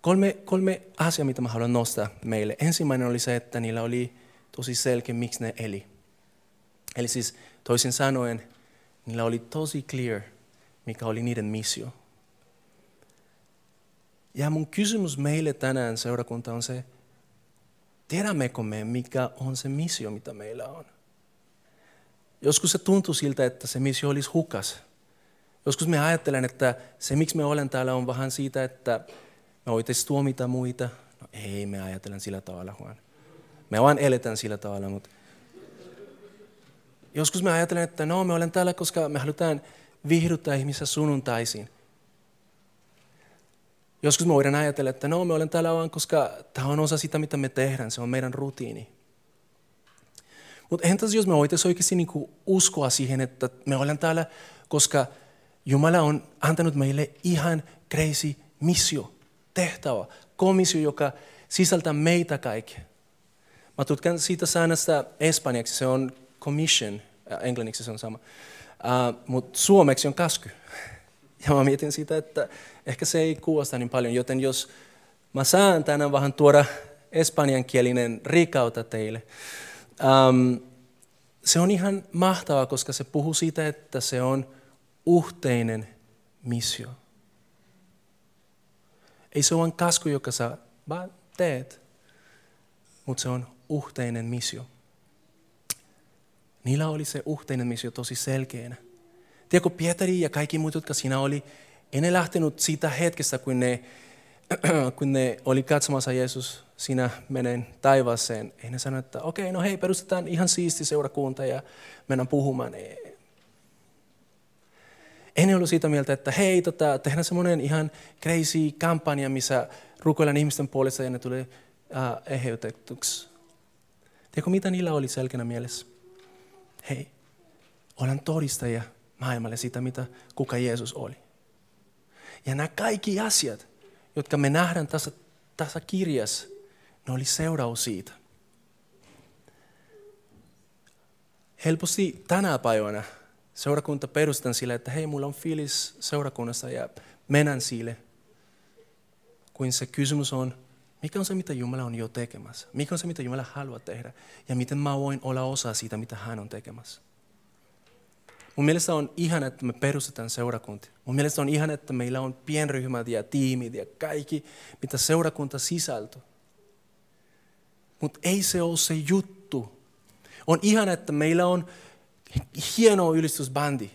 Kolme, kolme asiaa, mitä mä haluan nostaa meille. Ensimmäinen oli se, että niillä oli tosi selkeä, miksi ne eli. Eli siis toisin sanoen, niillä oli tosi clear, mikä oli niiden missio. Ja mun kysymys meille tänään seurakunta on se, tiedämmekö me, mikä on se missio, mitä meillä on? Joskus se tuntuu siltä, että se missio olisi hukas. Joskus me ajattelen, että se miksi me olen täällä on vähän siitä, että me voitaisiin tuomita muita. No ei, me ajatellen sillä tavalla, Juan. Me vaan eletään sillä tavalla, mutta joskus me ajattelen, että no, me olen täällä, koska me halutaan viihdyttää ihmisiä sunnuntaisin. Joskus me voidaan ajatella, että no, me olen täällä vaan, koska tämä on osa sitä, mitä me tehdään. Se on meidän rutiini. Mutta entäs jos me voitaisiin oikeasti niinku uskoa siihen, että me olemme täällä, koska Jumala on antanut meille ihan crazy missio, tehtävä, komissio, joka sisältää meitä kaikki. Mä tutkan siitä sanasta espanjaksi, se on commission, englanniksi se on sama. Uh, Mutta suomeksi on kasky. [LAUGHS] Ja mä mietin sitä, että ehkä se ei kuulosta niin paljon, joten jos mä saan tänään vähän tuoda espanjankielinen rikauta teille. Um, se on ihan mahtavaa, koska se puhuu siitä, että se on uhteinen missio. Ei se ole vain kasku, joka sä vaan teet, mutta se on uhteinen missio. Niillä oli se uhteinen missio tosi selkeänä. Tiedätkö, Pietari ja kaikki muut, jotka siinä oli, ei ne lähtenyt siitä hetkestä, kun ne, [CLEARS THROAT] kun ne oli katsomassa Jeesus sinä menen taivaaseen. Ei ne sano, että okei, okay, no hei, perustetaan ihan siisti seurakunta ja mennään puhumaan. Ei, ei ne ollut siitä mieltä, että hei, tota, tehdään semmoinen ihan crazy kampanja, missä rukoillaan ihmisten puolesta ja ne tulee uh, eheytetuksi. Tiedätkö, mitä niillä oli selkeänä mielessä? Hei, olen todistajia maailmalle siitä, mitä kuka Jeesus oli. Ja nämä kaikki asiat, jotka me nähdään tässä, tässä kirjassa, ne oli seuraus siitä. Helposti tänä päivänä seurakunta perustan sille, että hei, mulla on fiilis seurakunnassa ja mennään sille. Kuin se kysymys on, mikä on se, mitä Jumala on jo tekemässä? Mikä on se, mitä Jumala haluaa tehdä? Ja miten mä voin olla osa siitä, mitä hän on tekemässä? Mun mielestä on ihana, että me perustetaan seurakuntia. Mun mielestä on ihana, että meillä on pienryhmät ja tiimit ja kaikki, mitä seurakunta sisältö. Mutta ei se ole se juttu. On ihana, että meillä on hieno ylistysbändi.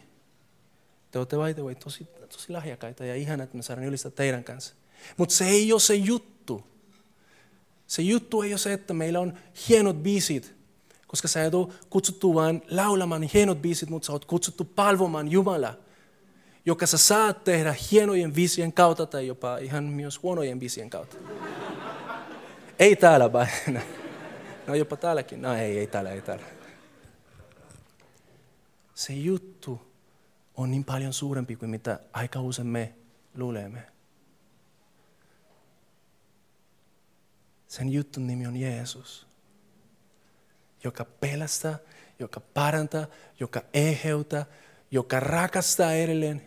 Te olette vai, vai tosi, tosi lahjakaita ja ihana, että me saadaan ylistää teidän kanssa. Mutta se ei ole se juttu. Se juttu ei ole se, että meillä on hienot biisit, koska sä et ole kutsuttu vain laulamaan hienot biisit, mutta sä oot kutsuttu palvomaan Jumala, joka sä saat tehdä hienojen viisien kautta tai jopa ihan myös huonojen viisien kautta. ei täällä vaan. No jopa täälläkin. No ei, ei täällä, ei täällä. Se juttu on niin paljon suurempi kuin mitä aika usein me luulemme. Sen jutun nimi on Jeesus, joka pelastaa, joka parantaa, joka eheytää, joka rakastaa edelleen.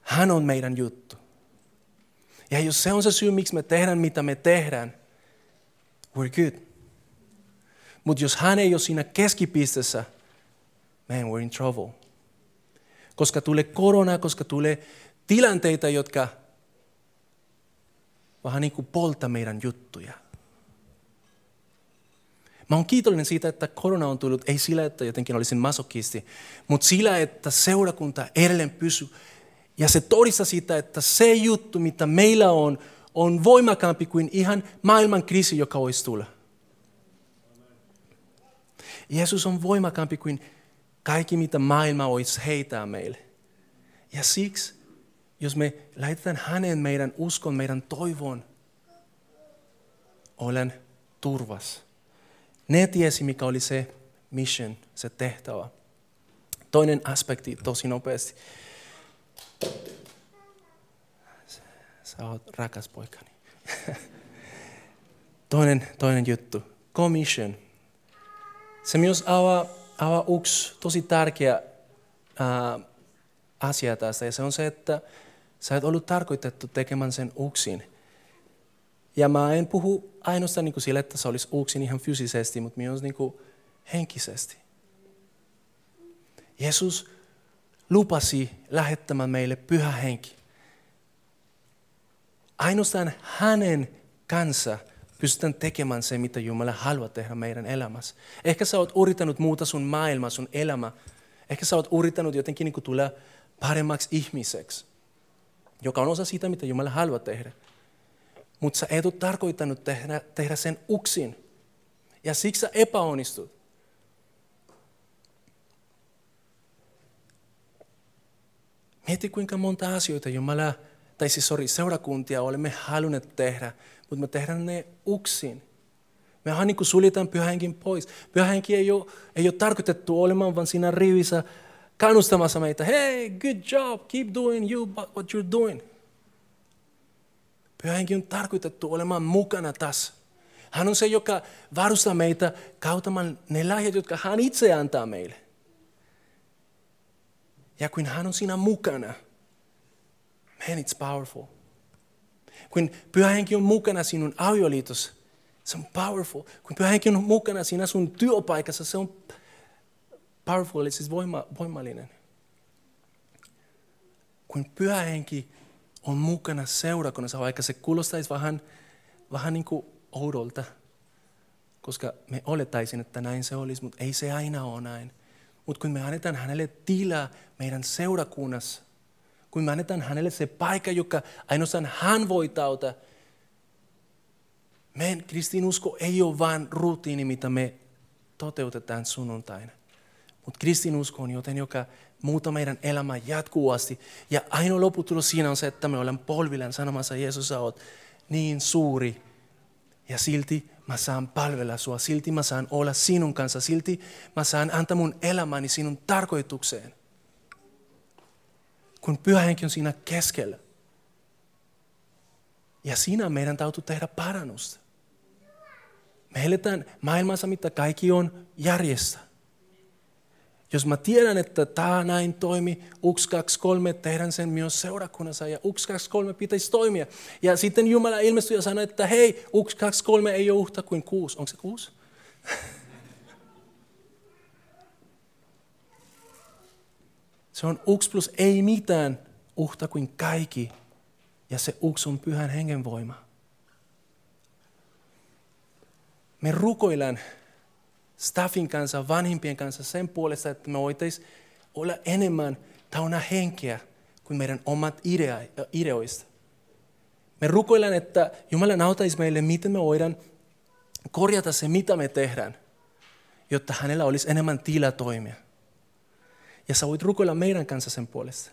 Hän on meidän juttu. Ja jos se on se syy, miksi me tehdään, mitä me tehdään, we're good. Mutta jos hän ei ole siinä keskipisteessä, man, we're in trouble. Koska tulee korona, koska tulee tilanteita, jotka vähän niin kuin polta meidän juttuja. Mä oon kiitollinen siitä, että korona on tullut, ei sillä, että jotenkin olisin masokisti, mutta sillä, että seurakunta edelleen pysyy. Ja se todistaa sitä, että se juttu, mitä meillä on, on voimakkaampi kuin ihan maailman kriisi, joka voisi tulla. Jeesus on voimakkaampi kuin kaikki, mitä maailma voisi heitää meille. Ja siksi, jos me lähetetään hänen meidän uskon, meidän toivon, olen turvas. Ne tiesi, mikä oli se mission, se tehtävä. Toinen aspekti tosi nopeasti. Sä oot rakas poikani. [LAUGHS] toinen, toinen juttu. Commission. Se myös avaa, avaa yksi tosi tärkeä ää, asia tästä. Ja se on se, että sä et ollut tarkoitettu tekemään sen yksin. Ja mä en puhu ainoastaan niin kuin sille, että se olisi yksin ihan fyysisesti, mutta myös niin kuin henkisesti. Jeesus lupasi lähettämään meille pyhä henki. Ainoastaan hänen kanssa pystytään tekemään se, mitä Jumala haluaa tehdä meidän elämässä. Ehkä sä oot yrittänyt muuta sun maailma, sun elämä. Ehkä sä oot yrittänyt jotenkin niin tulla paremmaksi ihmiseksi, joka on osa siitä, mitä Jumala haluaa tehdä. Mutta sä et ole tarkoittanut tehdä, tehdä sen yksin. Ja siksi sä epäonnistut. Mieti kuinka monta asioita Jumala, tai siis sorry, seurakuntia olemme halunneet tehdä, mutta me tehdään ne yksin. Me ihan niin suljetaan pyhänkin pois. Pyhänkin ei ole, ei ole tarkoitettu olemaan vaan siinä rivissä kannustamassa meitä. Hey, good job, keep doing you what you're doing. Pyhänkin on tarkoitettu olemaan mukana tässä. Hän on se, joka varustaa meitä kautamaan ne lahjat, jotka hän itse antaa meille. Ja kun hän on siinä mukana, man it's powerful. Kun pyhä henki on mukana sinun avioliitossa, se on powerful. Kun pyhä henki on mukana siinä sun työpaikassa, se on powerful, eli siis voima, voimallinen. Kun pyhä henki on mukana seurakunnassa, vaikka se kuulostaisi vähän, vähän niin kuin oudolta, koska me olettaisin, että näin se olisi, mutta ei se aina ole näin. Mutta kun me annetaan hänelle tilaa meidän seurakunnassa, kun me annetaan hänelle se paikka, joka ainoastaan hän voi tauta, meidän kristinusko ei ole vain rutiini, mitä me toteutetaan sunnuntaina. Mutta kristinusko on joten, joka muuttaa meidän elämää jatkuvasti. Ja ainoa lopputulos siinä on se, että me olemme polvillaan sanomassa, Jeesus, sä oot niin suuri. Ja silti mä saan palvella sua, silti mä saan olla sinun kanssa, silti mä saan antaa mun elämäni sinun tarkoitukseen. Kun pyhä henki on siinä keskellä. Ja siinä meidän täytyy tehdä parannusta. Me eletään maailmassa, mitä kaikki on järjestä. Jos mä tiedän, että tämä näin toimi, UX 23, tehdään sen myös seurakunnassa ja UX 23 pitäisi toimia. Ja sitten Jumala ilmestyi ja sanoi, että hei, UX 23 ei ole uhta kuin kuusi. Onko se kuusi? [LAUGHS] Se on UX plus ei mitään uhta kuin kaikki. Ja se UX on pyhän hengen voima. Me rukoillaan staffin kanssa, vanhimpien kanssa sen puolesta, että me voitaisiin olla enemmän täynnä henkeä kuin meidän omat idea, ideoista. Me rukoillaan, että Jumala autaisi meille, miten me voidaan korjata se, mitä me tehdään, jotta hänellä olisi enemmän tilaa toimia. Ja sä voit rukoilla meidän kanssa sen puolesta,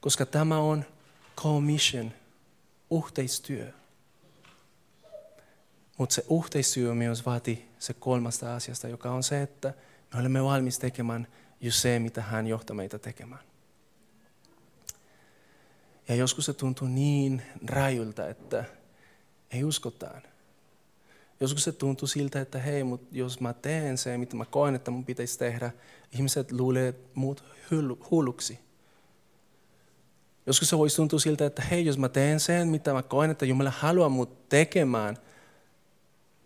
koska tämä on commission, yhteistyö. Mutta se yhteistyö myös vaatii se kolmasta asiasta, joka on se, että me olemme valmis tekemään just se, mitä hän johtaa meitä tekemään. Ja joskus se tuntuu niin rajulta, että ei uskotaan. Joskus se tuntuu siltä, että hei, mutta jos mä teen se, mitä mä koen, että mun pitäisi tehdä, ihmiset luulee muut hulluksi. Joskus se voisi tuntua siltä, että hei, jos mä teen sen, mitä mä koen, että Jumala haluaa mut tekemään,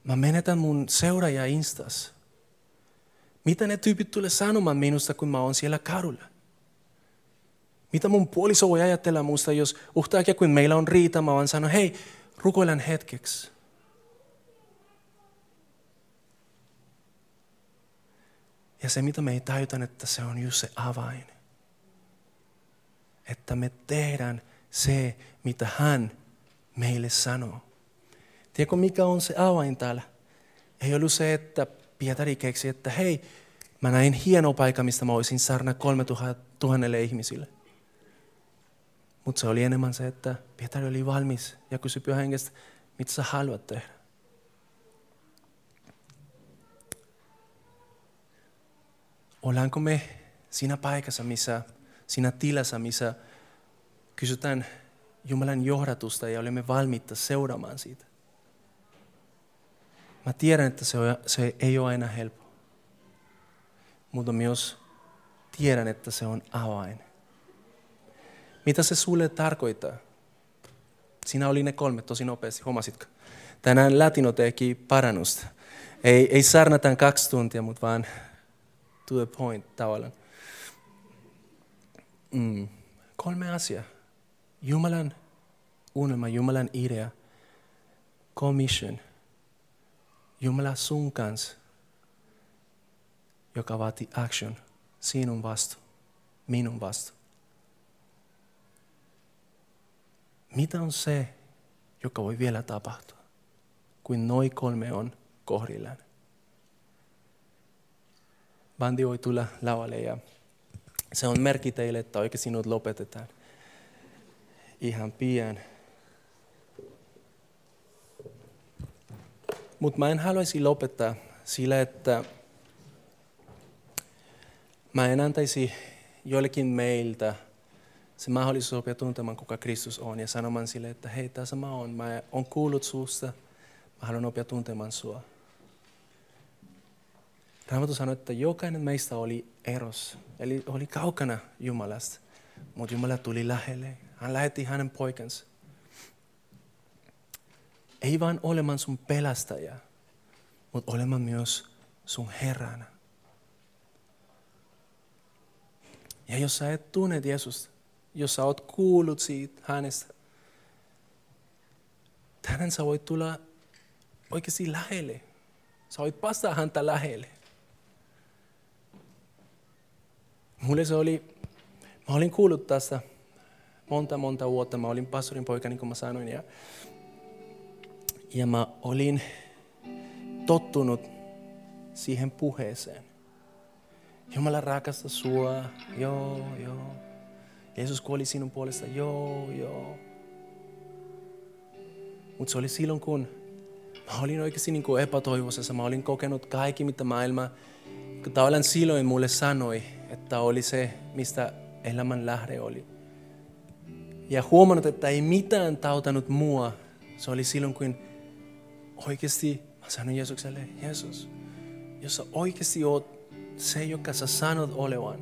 mä menetän mun seuraajia Instas. Mitä ne tyypit tulee sanomaan minusta, kun mä oon siellä kadulla? Mitä mun puoliso voi ajatella musta, jos uhtaakja kun meillä on riita, mä vaan sanon, hei, rukoilen hetkeksi. Ja se, mitä me ei tajuta, että se on just se avain. Että me tehdään se, mitä hän meille sanoo. Tiedätkö, mikä on se avain täällä? Ei ollut se, että Pietari keksi, että hei, mä näin hieno paikka, mistä mä voisin saarna kolme tuhannelle ihmisille. Mutta se oli enemmän se, että Pietari oli valmis ja kysyi pyhän hengestä, mitä sä haluat tehdä. Ollaanko me siinä paikassa, missä, siinä tilassa, missä kysytään Jumalan johdatusta ja olemme valmiita seuraamaan siitä? Mä tiedän, että se, on, se ei ole aina helppo. Mutta myös tiedän, että se on avain. Mitä se sulle tarkoittaa? Siinä oli ne kolme tosi nopeasti, huomasitko? Tänään Latino teki parannusta. Ei, ei sarnataan kaksi tuntia, mutta vaan to the point tavallaan. Mm. Kolme asiaa. Jumalan unelma, Jumalan idea, commission – Jumala sun kanssa, joka vaatii action, sinun vastu, minun vastu. Mitä on se, joka voi vielä tapahtua, kuin noin kolme on kohdillaan? Bandi voi tulla lavalle ja se on merkki teille, että oikein sinut lopetetaan ihan pian. Mutta mä en haluaisi lopettaa sillä, että mä en antaisi joillekin meiltä se mahdollisuus oppia tuntemaan, kuka Kristus on ja sanomaan sille, että hei, tässä mä oon. Mä oon kuullut suusta, mä haluan oppia tuntemaan sua. Raamattu sanoi, että jokainen meistä oli eros, eli oli kaukana Jumalasta, mutta Jumala tuli lähelle. Hän lähetti hänen poikansa. Ei vain olemaan sun pelastaja, mutta olemaan myös sun Herrana. Ja jos sä et tunne Jeesusta, jos sä oot kuullut siitä hänestä, tänään sä voit tulla oikeasti lähelle. Sä voit päästä häntä lähelle. Mulle se oli, mä olin kuullut tästä monta monta vuotta. Mä olin pastorin poika, niin kuin mä sanoin. Ja, ja mä olin tottunut siihen puheeseen. Jumala rakastaa sua, joo, joo. Jeesus kuoli sinun puolesta, joo, joo. Mutta se oli silloin, kun mä olin oikeasti niin kuin epätoivoisessa. Mä olin kokenut kaikki, mitä maailma tavallaan silloin mulle sanoi, että oli se, mistä elämän lähde oli. Ja huomannut, että ei mitään tautanut mua. Se oli silloin, kun oikeasti mä sanoin Jeesukselle, Jeesus, jos sä oikeasti oot se, joka sä sanot olevan,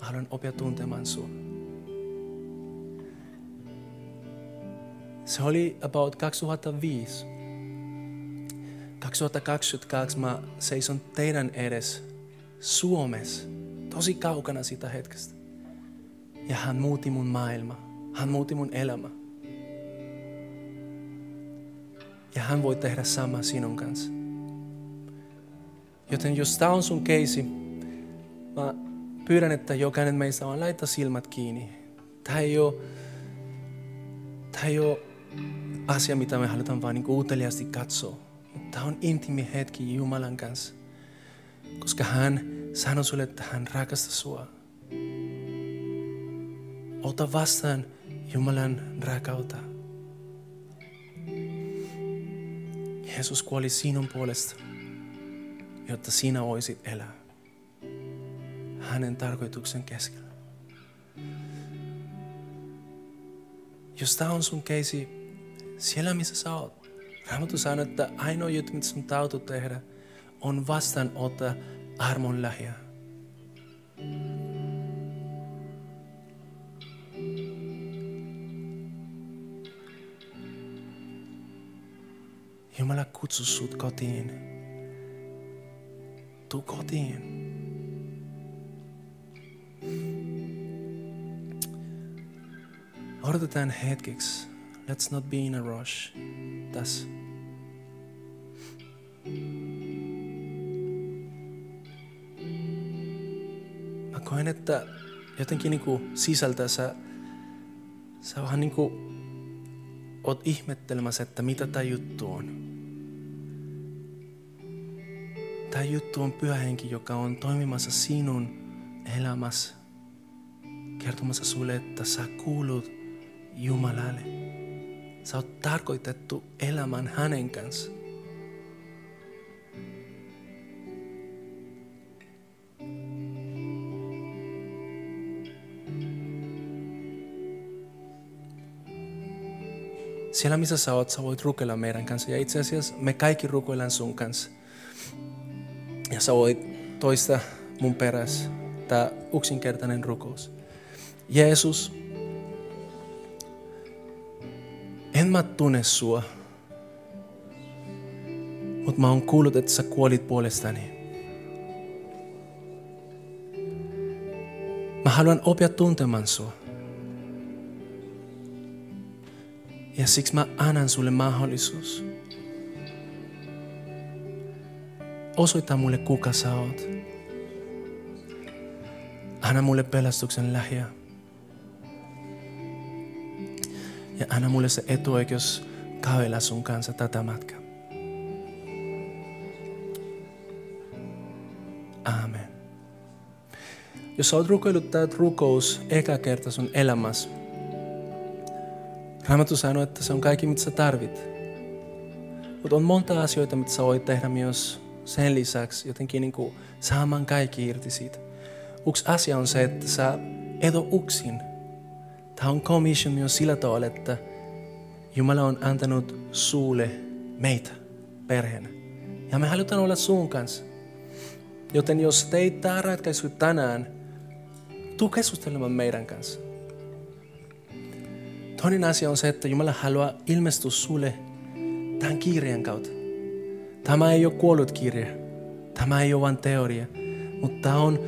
mä haluan oppia tuntemaan sun. Se oli about 2005. 2022 mä seison teidän edes Suomessa, tosi kaukana sitä hetkestä. Ja hän muutti mun maailma. Hän muutti mun elämä. Ja hän voi tehdä sama sinun kanssa. Joten jos tämä on sun keisi, mä pyydän, että jokainen meistä vaan laittaa silmät kiinni. Tämä ei ole, tämä ei ole asia, mitä me halutaan vain niin uteliaasti katsoa. Tämä on intiimi hetki Jumalan kanssa. Koska hän sanoi sulle, että hän rakastaa sua. Ota vastaan Jumalan rakkautta. Jeesus kuoli sinun puolesta, jotta sinä voisit elää hänen tarkoituksen keskellä. Jos tämä on sun keisi siellä, missä sä oot, Raamattu sanoo, että ainoa juttu, mitä sun täytyy tehdä, on vastaanottaa armon lahja. Kutsu sut kotiin. Tuu kotiin. Odotetaan hetkeksi. Let's not be in a rush. Tässä. Mä koen, että jotenkin niin kuin sisältä sä, sä vähän niin kuin oot ihmettelemässä, että mitä tämä juttu on. Tämä juttu on pyhä henki, joka on toimimassa sinun elämässä. Kertomassa sulle, että sä kuulut Jumalalle. Sä oot tarkoitettu elämään hänen kanssa. Siellä missä sä oot, sä voit rukoilla meidän kanssa. Ja itse asiassa me kaikki rukoillaan sun kanssa. Ja sä voit toista mun perässä. Tää yksinkertainen rukous. Jeesus, en mä tunne sua, mutta mä oon kuullut, että sä kuolit puolestani. Mä haluan oppia tuntemaan sua. Ja siksi mä annan sulle mahdollisuus. Osoita mulle kuka sä oot. Anna mulle pelastuksen lähiä. Ja anna mulle se etuoikeus kävellä sun kanssa tätä matkaa. Amen. Jos sä oot rukoillut tätä rukous eka kerta sun elämässä, Raamattu sanoo, että se on kaikki, mitä sä tarvit. Mutta on monta asioita, mitä sä voit tehdä myös sen lisäksi jotenkin niin kuin saamaan kaikki irti siitä. Yksi asia on se, että sä et ole yksin. Tämä on commission myös sillä tavalla, että Jumala on antanut sulle meitä perheenä. Ja me halutaan olla sun kanssa. Joten jos teit tämä ratkaisu tänään, tuu keskustelemaan meidän kanssa. Toinen asia on se, että Jumala haluaa ilmestyä sulle tämän kirjan kautta. Tämä ei ole kuollut kirja. Tämä ei ole vain teoria. Mutta tämä on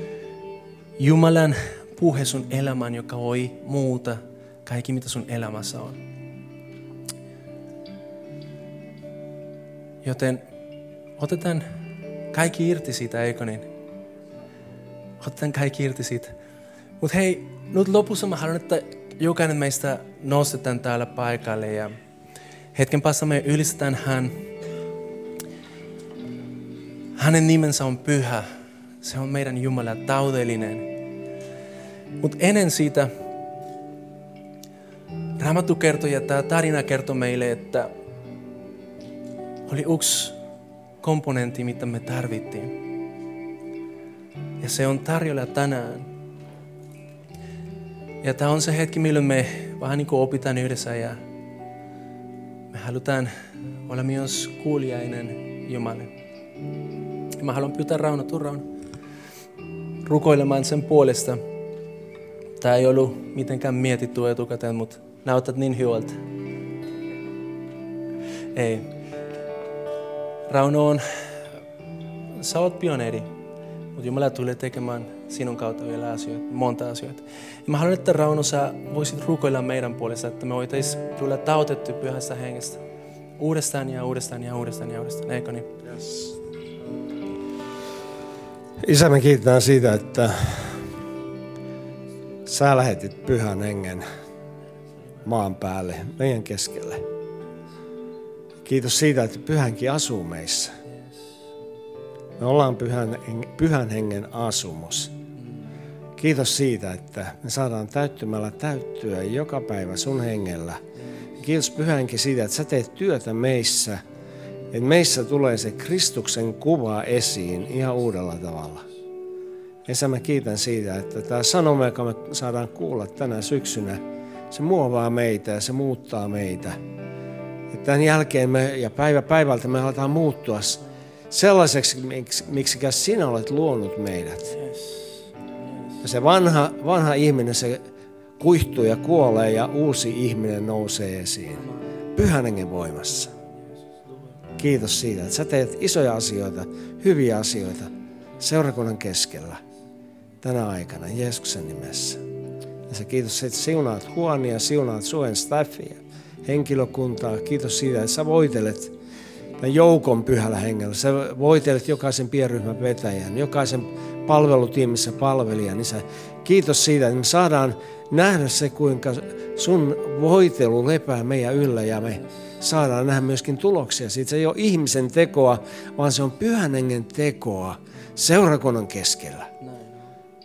Jumalan puhe sun elämään, joka voi muuta kaikki, mitä sun elämässä on. Joten otetaan kaikki irti siitä, eikö niin? Otetaan kaikki irti siitä. Mutta hei, nyt lopussa mä haluan, että jokainen meistä nostetaan täällä paikalle ja hetken päästä me ylistetään hän. Hänen nimensä on pyhä. Se on meidän Jumala taudellinen. Mutta ennen siitä Raamattu kertoo ja tämä tarina kertoo meille, että oli yksi komponentti, mitä me tarvittiin. Ja se on tarjolla tänään. Ja tämä on se hetki, milloin me vähän niin kuin opitaan yhdessä ja me halutaan olla myös kuulijainen Jumalle. Mä haluan pyytää Rauno Turraun rukoilemaan sen puolesta. Tämä ei ollut mitenkään mietitty etukäteen, mutta näytät niin hyvältä. Ei. Rauno on, sä oot pioneeri, mutta Jumala tulee tekemään sinun kautta vielä asioita, monta asioita. Ja mä haluan, että Rauno, sä voisit rukoilla meidän puolesta, että me voitaisiin tulla tautettu pyhästä hengestä. Uudestaan ja uudestaan ja uudestaan ja uudestaan, eikö niin? Yes. Isä, me kiitetään siitä, että sä lähetit pyhän hengen maan päälle, meidän keskelle. Kiitos siitä, että pyhänkin asuu meissä. Me ollaan pyhän, pyhän hengen asumus. Kiitos siitä, että me saadaan täyttymällä täyttyä joka päivä sun hengellä. Kiitos pyhänkin siitä, että sä teet työtä meissä, että meissä tulee se Kristuksen kuva esiin ihan uudella tavalla. Ja mä kiitän siitä, että tämä sanoma, joka me saadaan kuulla tänä syksynä, se muovaa meitä ja se muuttaa meitä. Ja tämän jälkeen me, ja päivä päivältä me aletaan muuttua sellaiseksi, miksi, miksi sinä olet luonut meidät. Ja se vanha, vanha ihminen, se kuihtuu ja kuolee ja uusi ihminen nousee esiin. Pyhän hengen voimassa. Kiitos siitä, että sä teet isoja asioita, hyviä asioita seurakunnan keskellä tänä aikana Jeesuksen nimessä. Ja sä kiitos, että siunaat huonia, siunaat suen staffia, henkilökuntaa. Kiitos siitä, että sä voitelet tämän joukon pyhällä hengellä. Sä voitelet jokaisen pienryhmän vetäjän, jokaisen palvelutiimissä palvelijan. Niin sä, kiitos siitä, että me saadaan nähdä se, kuinka sun voitelu lepää meidän yllä ja me saadaan nähdä myöskin tuloksia. Siitä se ei ole ihmisen tekoa, vaan se on pyhän hengen tekoa seurakunnan keskellä.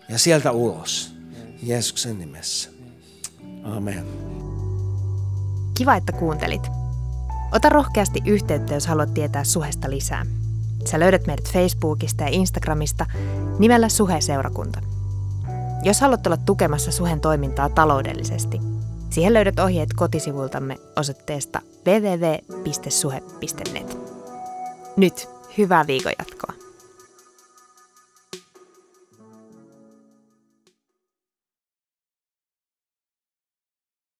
Ja sieltä ulos. Jeesuksen nimessä. Amen. Kiva, että kuuntelit. Ota rohkeasti yhteyttä, jos haluat tietää Suhesta lisää. Sä löydät meidät Facebookista ja Instagramista nimellä Suhe-seurakunta. Jos haluat olla tukemassa Suhen toimintaa taloudellisesti, siihen löydät ohjeet kotisivultamme osoitteesta www.suhe.net. Nyt hyvää viikon jatkoa.